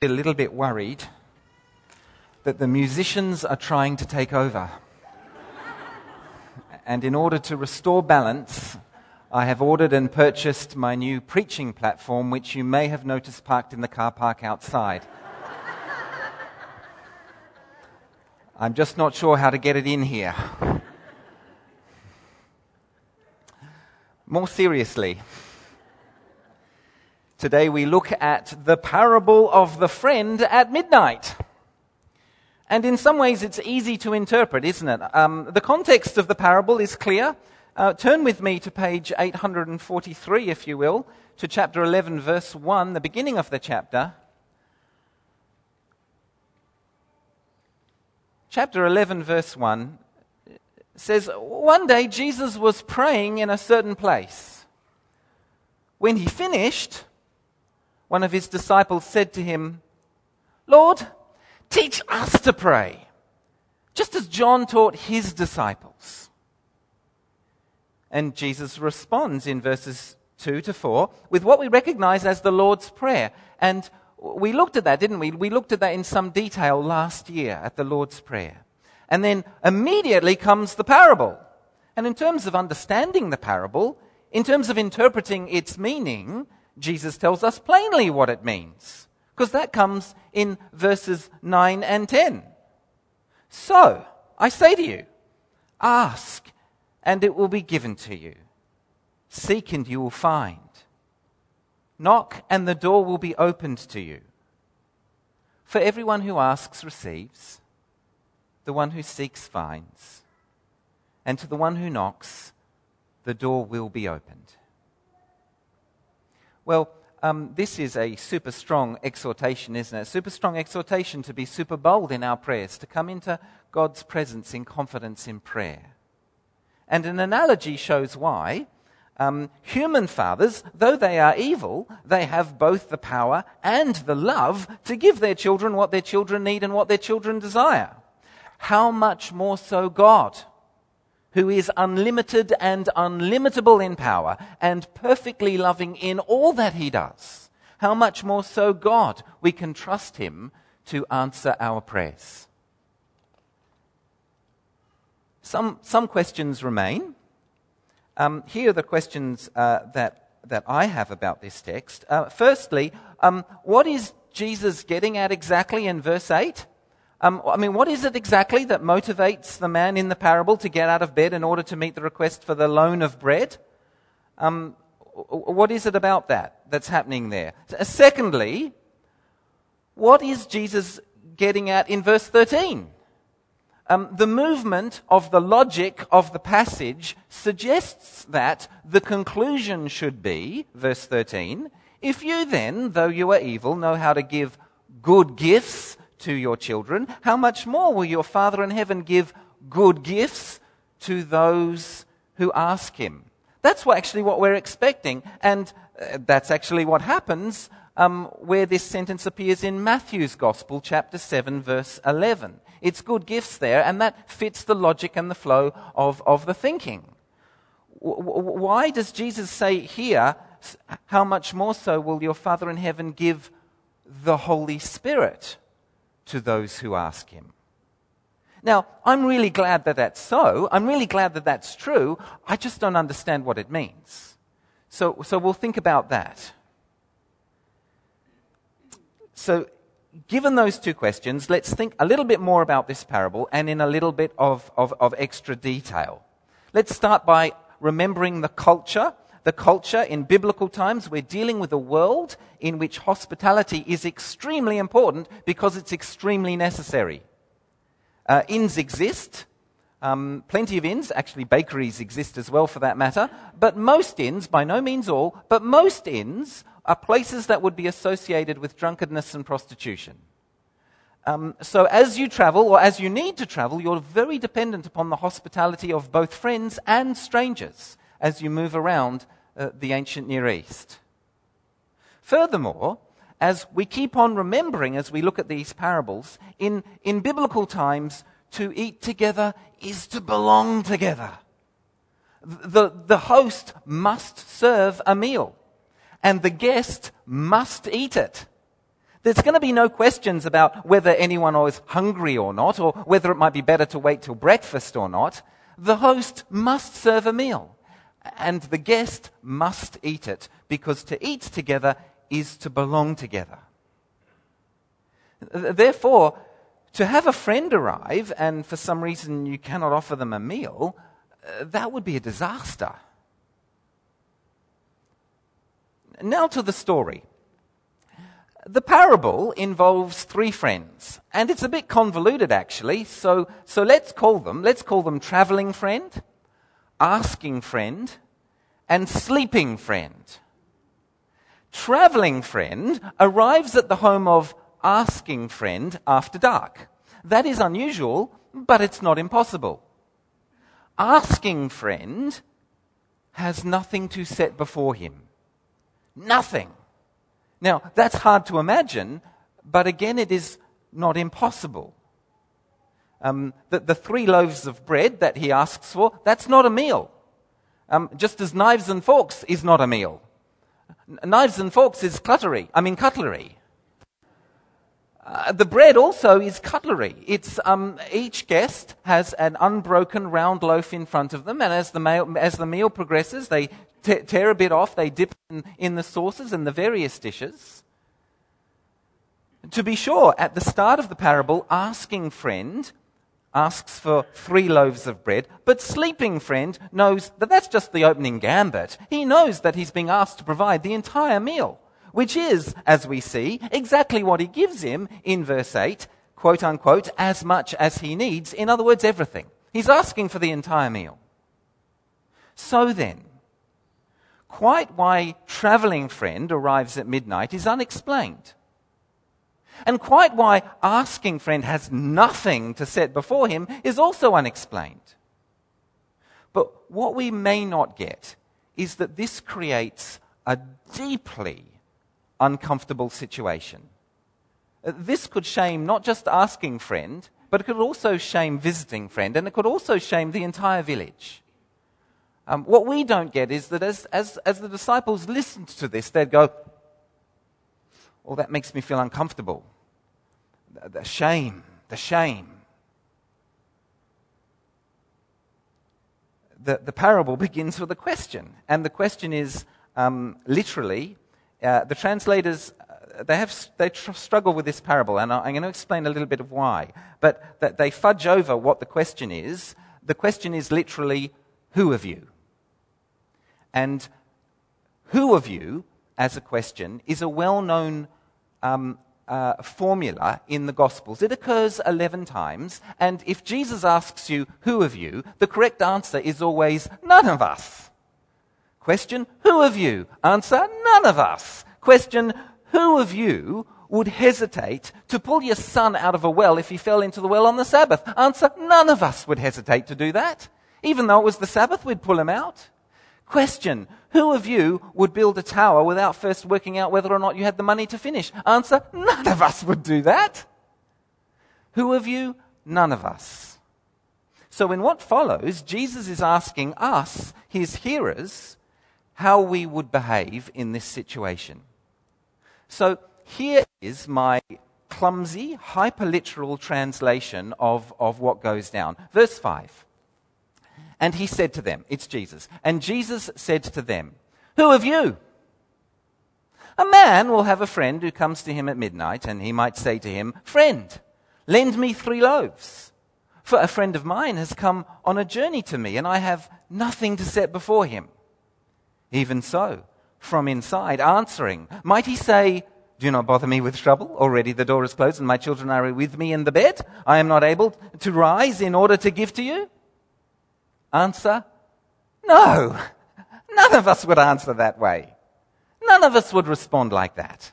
a little bit worried that the musicians are trying to take over. and in order to restore balance, I have ordered and purchased my new preaching platform, which you may have noticed parked in the car park outside. I'm just not sure how to get it in here. More seriously, Today we look at the parable of the friend at midnight. And in some ways it's easy to interpret, isn't it? Um, the context of the parable is clear. Uh, turn with me to page 843, if you will, to chapter 11, verse 1, the beginning of the chapter. Chapter 11, verse 1 says, One day Jesus was praying in a certain place. When he finished, one of his disciples said to him, Lord, teach us to pray, just as John taught his disciples. And Jesus responds in verses 2 to 4 with what we recognize as the Lord's Prayer. And we looked at that, didn't we? We looked at that in some detail last year at the Lord's Prayer. And then immediately comes the parable. And in terms of understanding the parable, in terms of interpreting its meaning, Jesus tells us plainly what it means, because that comes in verses 9 and 10. So, I say to you, ask and it will be given to you. Seek and you will find. Knock and the door will be opened to you. For everyone who asks receives, the one who seeks finds, and to the one who knocks, the door will be opened. Well, um, this is a super strong exhortation, isn't it? Super strong exhortation to be super bold in our prayers, to come into God's presence in confidence in prayer. And an analogy shows why. Um, human fathers, though they are evil, they have both the power and the love to give their children what their children need and what their children desire. How much more so God? Who is unlimited and unlimitable in power and perfectly loving in all that he does, how much more so God, we can trust him to answer our prayers. Some, some questions remain. Um, here are the questions uh, that, that I have about this text. Uh, firstly, um, what is Jesus getting at exactly in verse 8? Um, I mean, what is it exactly that motivates the man in the parable to get out of bed in order to meet the request for the loan of bread? Um, what is it about that that's happening there? Secondly, what is Jesus getting at in verse 13? Um, the movement of the logic of the passage suggests that the conclusion should be, verse 13, if you then, though you are evil, know how to give good gifts to your children, how much more will your Father in heaven give good gifts to those who ask him? That's what, actually what we're expecting. And uh, that's actually what happens um, where this sentence appears in Matthew's Gospel, chapter 7, verse 11. It's good gifts there, and that fits the logic and the flow of, of the thinking. Why does Jesus say here, how much more so will your Father in heaven give the Holy Spirit? To those who ask him. Now, I'm really glad that that's so. I'm really glad that that's true. I just don't understand what it means. So, so we'll think about that. So, given those two questions, let's think a little bit more about this parable and in a little bit of, of, of extra detail. Let's start by remembering the culture the culture in biblical times, we're dealing with a world in which hospitality is extremely important because it's extremely necessary. Uh, inns exist. Um, plenty of inns, actually bakeries exist as well for that matter, but most inns, by no means all, but most inns are places that would be associated with drunkenness and prostitution. Um, so as you travel, or as you need to travel, you're very dependent upon the hospitality of both friends and strangers as you move around the ancient Near East. Furthermore, as we keep on remembering as we look at these parables, in, in biblical times, to eat together is to belong together. The, the host must serve a meal, and the guest must eat it. There's going to be no questions about whether anyone is hungry or not, or whether it might be better to wait till breakfast or not. The host must serve a meal, and the guest must eat it, because to eat together is to belong together. Therefore, to have a friend arrive and for some reason you cannot offer them a meal, uh, that would be a disaster. Now to the story. The parable involves three friends, and it's a bit convoluted actually, so, so let's call them, let's call them traveling friend, asking friend, and sleeping friend. Traveling friend arrives at the home of asking friend after dark. That is unusual, but it's not impossible. Asking friend has nothing to set before him. Nothing. Now, that's hard to imagine, but again, it is not impossible. Um, the, the, three loaves of bread that he asks for, that's not a meal. Um, just as knives and forks is not a meal. Knives and forks is cutlery. I mean, cutlery. Uh, the bread also is cutlery. It's, um, each guest has an unbroken round loaf in front of them, and as the, meal, as the meal progresses, they tear a bit off, they dip in, in the sauces and the various dishes. To be sure, at the start of the parable, asking friend asks for three loaves of bread, but sleeping friend knows that that's just the opening gambit. He knows that he's being asked to provide the entire meal which is, as we see, exactly what he gives him in verse 8, quote unquote, as much as he needs. In other words, everything. He's asking for the entire meal. So then, quite why traveling friend arrives at midnight is unexplained. And quite why asking friend has nothing to set before him is also unexplained. But what we may not get is that this creates a deeply uncomfortable situation. This could shame not just asking friend, but it could also shame visiting friend, and it could also shame the entire village. Um, what we don't get is that as, as, as the disciples listened to this, they'd go, Oh, that makes me feel uncomfortable. The, shame, the shame. The, the parable begins with a question, and the question is um, literally, uh, the translators uh, they have they tr- struggle with this parable, and I'm going to explain a little bit of why. But that they fudge over what the question is. The question is literally, "Who of you?" And "Who of you?" as a question is a well-known um, uh, formula in the Gospels. It occurs 11 times, and if Jesus asks you, Who of you? the correct answer is always, None of us. Question, who of you? Answer, none of us. Question, who of you would hesitate to pull your son out of a well if he fell into the well on the Sabbath? Answer, none of us would hesitate to do that. Even though it was the Sabbath, we'd pull him out. Question, who of you would build a tower without first working out whether or not you had the money to finish? Answer, none of us would do that. Who of you? None of us. So in what follows, Jesus is asking us, his hearers, how we would behave in this situation. So here is my clumsy, hyperliteral translation of, of what goes down. Verse 5. And he said to them, it's Jesus, and Jesus said to them, Who of you? A man will have a friend who comes to him at midnight, and he might say to him, Friend, lend me three loaves. For a friend of mine has come on a journey to me, and I have nothing to set before him. Even so, from inside, answering, might he say, Do not bother me with trouble. Already the door is closed and my children are with me in the bed. I am not able to rise in order to give to you? Answer, No. None of us would answer that way. None of us would respond like that.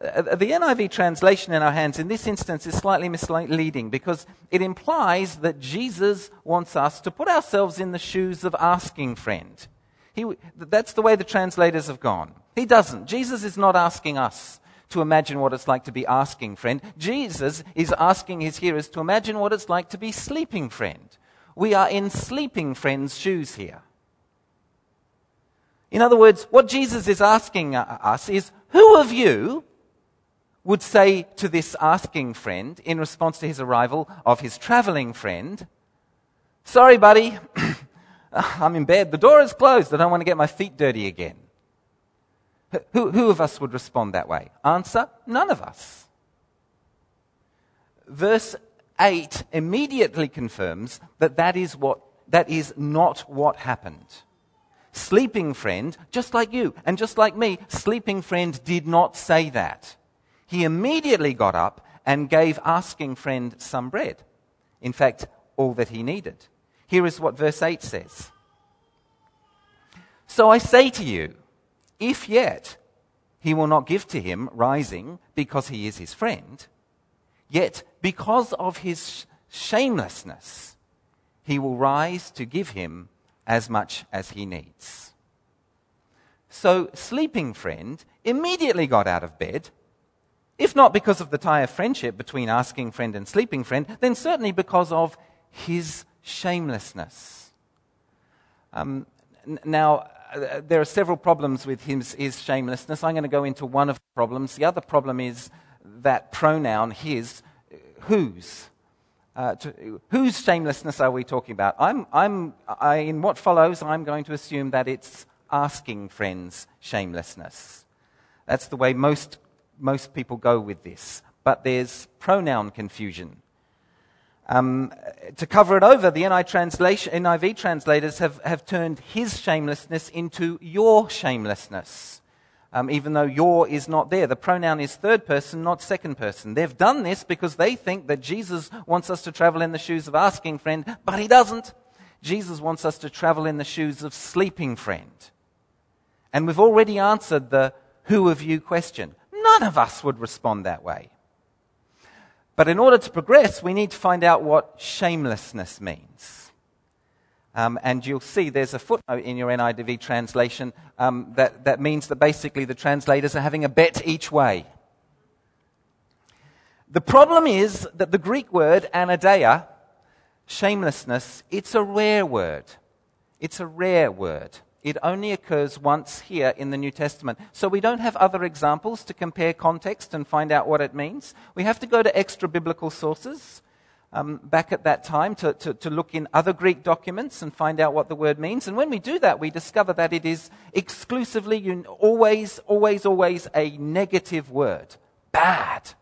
The NIV translation in our hands in this instance is slightly misleading because it implies that Jesus wants us to put ourselves in the shoes of asking friend. He, that's the way the translators have gone. He doesn't. Jesus is not asking us to imagine what it's like to be asking friend. Jesus is asking his hearers to imagine what it's like to be sleeping friend. We are in sleeping friend's shoes here. In other words, what Jesus is asking us is, who of you would say to this asking friend in response to his arrival of his traveling friend, Sorry, buddy, I'm in bed. The door is closed. I don't want to get my feet dirty again. Who, who of us would respond that way? Answer none of us. Verse 8 immediately confirms that that is, what, that is not what happened. Sleeping friend, just like you and just like me, sleeping friend did not say that. He immediately got up and gave asking friend some bread. In fact, all that he needed. Here is what verse 8 says So I say to you, if yet he will not give to him rising because he is his friend, yet because of his shamelessness, he will rise to give him as much as he needs. So, sleeping friend immediately got out of bed. If not because of the tie of friendship between asking friend and sleeping friend, then certainly because of his shamelessness. Um, n- now, uh, there are several problems with his, his shamelessness. I'm going to go into one of the problems. The other problem is that pronoun, his, whose. Uh, to, whose shamelessness are we talking about? I'm, I'm, I, in what follows, I'm going to assume that it's asking friends' shamelessness. That's the way most, most people go with this. But there's pronoun confusion. Um, to cover it over, the NIV, translation, NIV translators have, have turned his shamelessness into your shamelessness, um, even though your is not there. The pronoun is third person, not second person. They've done this because they think that Jesus wants us to travel in the shoes of asking friend, but he doesn't. Jesus wants us to travel in the shoes of sleeping friend. And we've already answered the who of you question. None of us would respond that way. But in order to progress, we need to find out what shamelessness means. Um, and you'll see there's a footnote in your NIV translation um, that, that means that basically the translators are having a bet each way. The problem is that the Greek word anaideia, shamelessness, it's a rare word. It's a rare word. It only occurs once here in the New Testament. So we don't have other examples to compare context and find out what it means. We have to go to extra biblical sources um, back at that time to, to, to look in other Greek documents and find out what the word means. And when we do that, we discover that it is exclusively, always, always, always a negative word. Bad.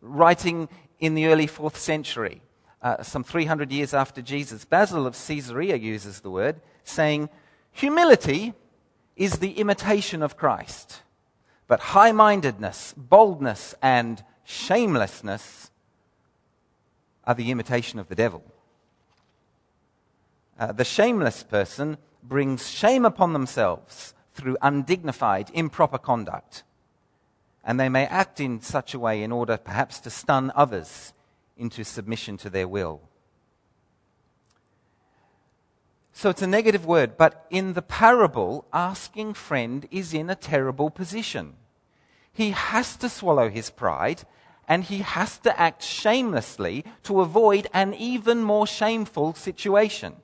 Writing in the early fourth century, uh, some 300 years after Jesus, Basil of Caesarea uses the word, saying, Humility is the imitation of Christ, but high mindedness, boldness, and shamelessness are the imitation of the devil. Uh, the shameless person brings shame upon themselves through undignified, improper conduct. And they may act in such a way in order perhaps to stun others into submission to their will. So it's a negative word, but in the parable, asking friend is in a terrible position. He has to swallow his pride and he has to act shamelessly to avoid an even more shameful situation.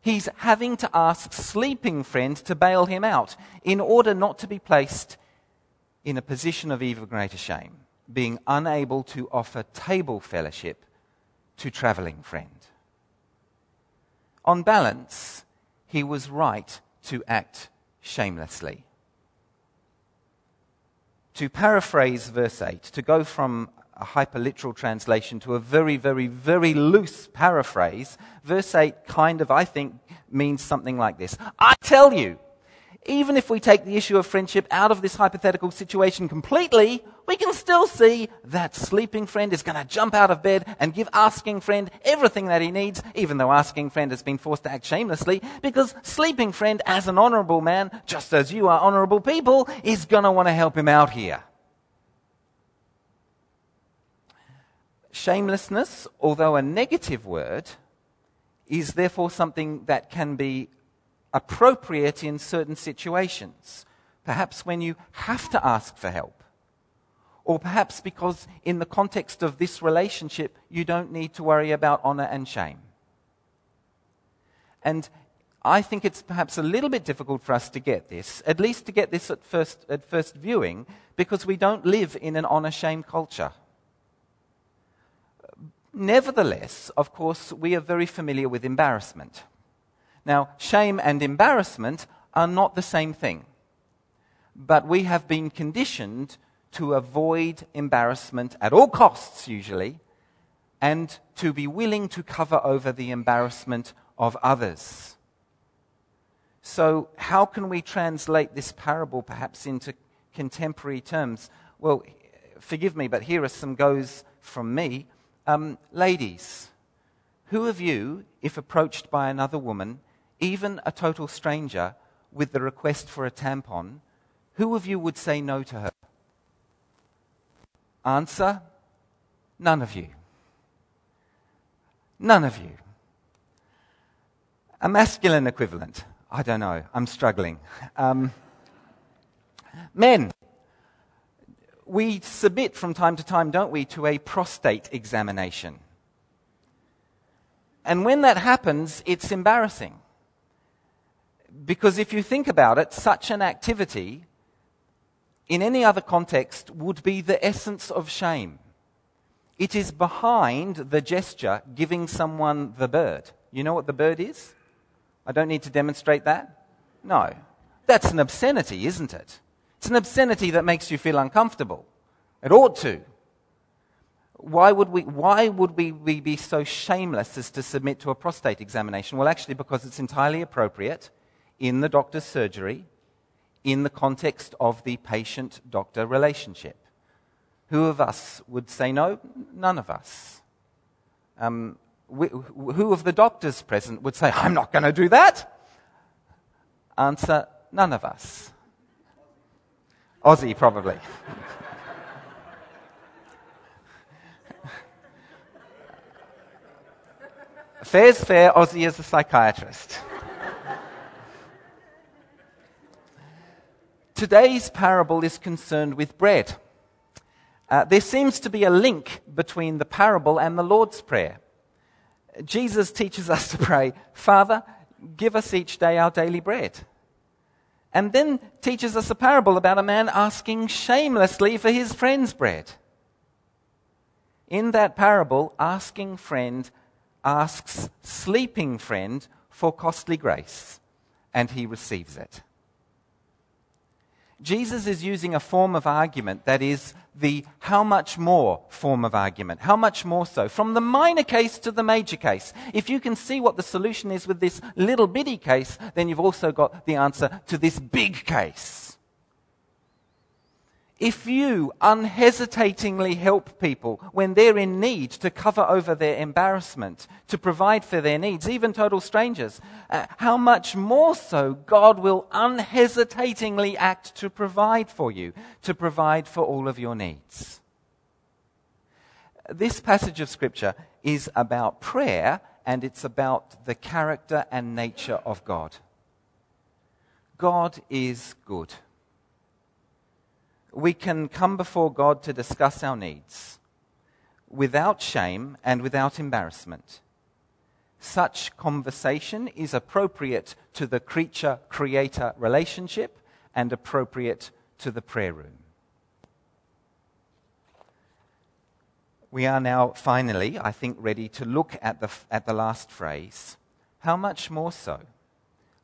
He's having to ask sleeping friend to bail him out in order not to be placed in a position of even greater shame, being unable to offer table fellowship to traveling friend on balance, he was right to act shamelessly. To paraphrase verse 8, to go from a hyperliteral translation to a very, very, very loose paraphrase, verse 8 kind of, I think, means something like this. I tell you, even if we take the issue of friendship out of this hypothetical situation completely, we can still see that sleeping friend is going to jump out of bed and give asking friend everything that he needs, even though asking friend has been forced to act shamelessly, because sleeping friend, as an honorable man, just as you are honorable people, is going to want to help him out here. Shamelessness, although a negative word, is therefore something that can be appropriate in certain situations. Perhaps when you have to ask for help. Or perhaps because, in the context of this relationship, you don't need to worry about honor and shame. And I think it's perhaps a little bit difficult for us to get this, at least to get this at first, at first viewing, because we don't live in an honor shame culture. Nevertheless, of course, we are very familiar with embarrassment. Now, shame and embarrassment are not the same thing, but we have been conditioned to avoid embarrassment at all costs, usually, and to be willing to cover over the embarrassment of others. So, how can we translate this parable perhaps into contemporary terms? Well, forgive me, but here are some goes from me. Um, ladies, who of you, if approached by another woman, even a total stranger, with the request for a tampon, who of you would say no to her? Answer none of you. None of you. A masculine equivalent. I don't know. I'm struggling. Um, men, we submit from time to time, don't we, to a prostate examination. And when that happens, it's embarrassing. Because if you think about it, such an activity in any other context would be the essence of shame. It is behind the gesture giving someone the bird. You know what the bird is? I don't need to demonstrate that? No. That's an obscenity, isn't it? It's an obscenity that makes you feel uncomfortable. It ought to. Why would we, why would we, be so shameless as to submit to a prostate examination? Well, actually, because it's entirely appropriate in the doctor's surgery in the context of the patient doctor relationship. Who of us would say no? None of us. Um, who of the doctors present would say, I'm not going to do that? Answer, none of us. Aussie, probably. Fair's fair, Aussie is a psychiatrist. Today's parable is concerned with bread. Uh, there seems to be a link between the parable and the Lord's Prayer. Jesus teaches us to pray, Father, give us each day our daily bread. And then teaches us a parable about a man asking shamelessly for his friend's bread. In that parable, asking friend asks sleeping friend for costly grace, and he receives it. Jesus is using a form of argument that is the how much more form of argument. How much more so? From the minor case to the major case. If you can see what the solution is with this little bitty case, then you've also got the answer to this big case. If you unhesitatingly help people when they're in need to cover over their embarrassment, to provide for their needs, even total strangers, uh, how much more so God will unhesitatingly act to provide for you, to provide for all of your needs. This passage of Scripture is about prayer and it's about the character and nature of God. God is good we can come before God to discuss our needs without shame and without embarrassment. Such conversation is appropriate to the creature creator relationship and appropriate to the prayer room. We are now finally, I think, ready to look at the, at the last phrase. How much more so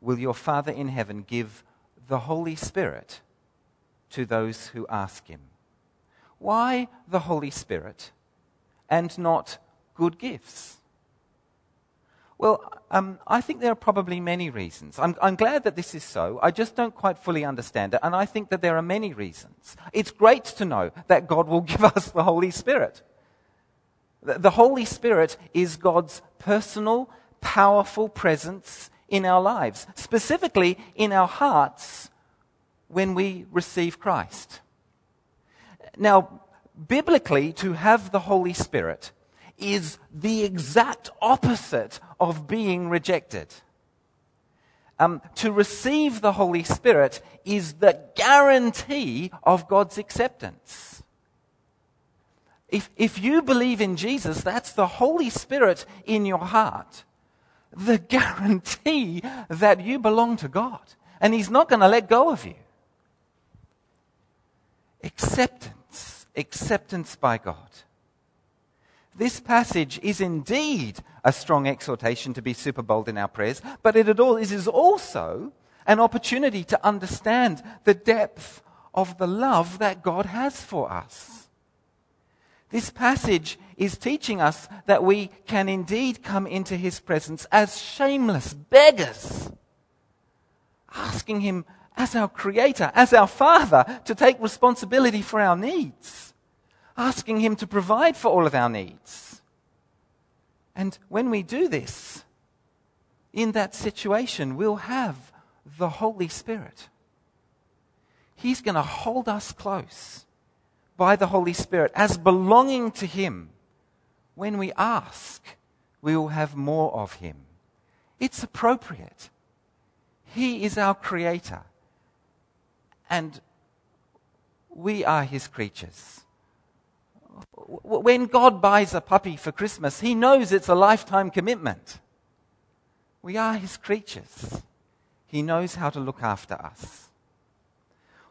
will your Father in heaven give the Holy Spirit? To those who ask him. Why the Holy Spirit and not good gifts? Well, um, I think there are probably many reasons. I'm, I'm, glad that this is so. I just don't quite fully understand it, and I think that there are many reasons. It's great to know that God will give us the Holy Spirit. The, the Holy Spirit is God's personal, powerful presence in our lives, specifically in our hearts when we receive Christ. Now, biblically, to have the Holy Spirit is the exact opposite of being rejected. Um, to receive the Holy Spirit is the guarantee of God's acceptance. If, if you believe in Jesus, that's the Holy Spirit in your heart the guarantee that you belong to God. And He's not going to let go of you. Acceptance. Acceptance by God. This passage is indeed a strong exhortation to be super bold in our prayers, but it is also an opportunity to understand the depth of the love that God has for us. This passage is teaching us that we can indeed come into his presence as shameless beggars, asking him as our creator, as our father, to take responsibility for our needs, asking him to provide for all of our needs. And when we do this, in that situation, we'll have the Holy Spirit. He's going to hold us close by the Holy Spirit as belonging to Him, when we ask, we will have more of Him. It's appropriate. He is our Creator, and we are His creatures. When God buys a puppy for Christmas, He knows it's a lifetime commitment. We are His creatures. He knows how to look after us.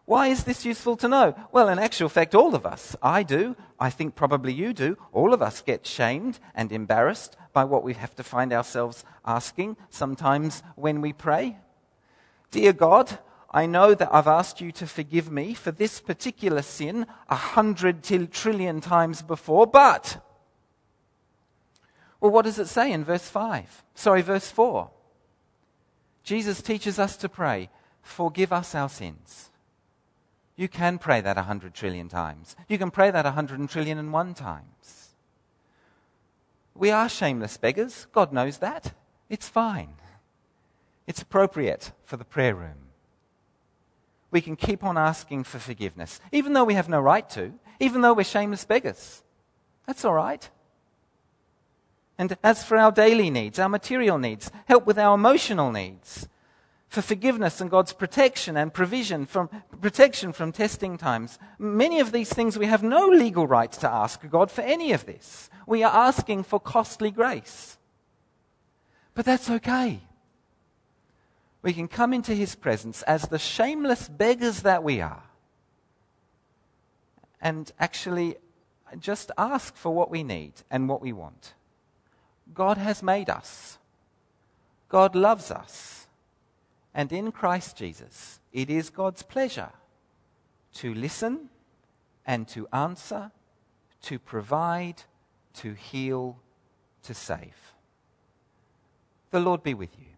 Why is this useful to know? Well, in actual fact, all of us, I do, I think probably you do, all of us get shamed and embarrassed by what we have to find ourselves asking sometimes when we pray. Dear God, I know that I've asked you to forgive me for this particular sin a hundred trillion times before, but. Well, what does it say in verse 5? Sorry, verse 4. Jesus teaches us to pray, Forgive us our sins you can pray that a hundred trillion times. You can pray that a hundred trillion and one times. We are shameless beggars. God knows that. It's fine. It's appropriate for the prayer room. We can keep on asking for forgiveness, even though we have no right to, even though we're shameless beggars. That's all right. And as for our daily needs, our material needs, help with our emotional needs, for forgiveness and God's protection and provision from protection from testing times. Many of these things we have no legal right to ask God for any of this. We are asking for costly grace. But that's okay. We can come into his presence as the shameless beggars that we are and actually just ask for what we need and what we want. God has made us. God loves us. And in Christ Jesus, it is God's pleasure to listen and to answer, to provide, to heal, to save. The Lord be with you.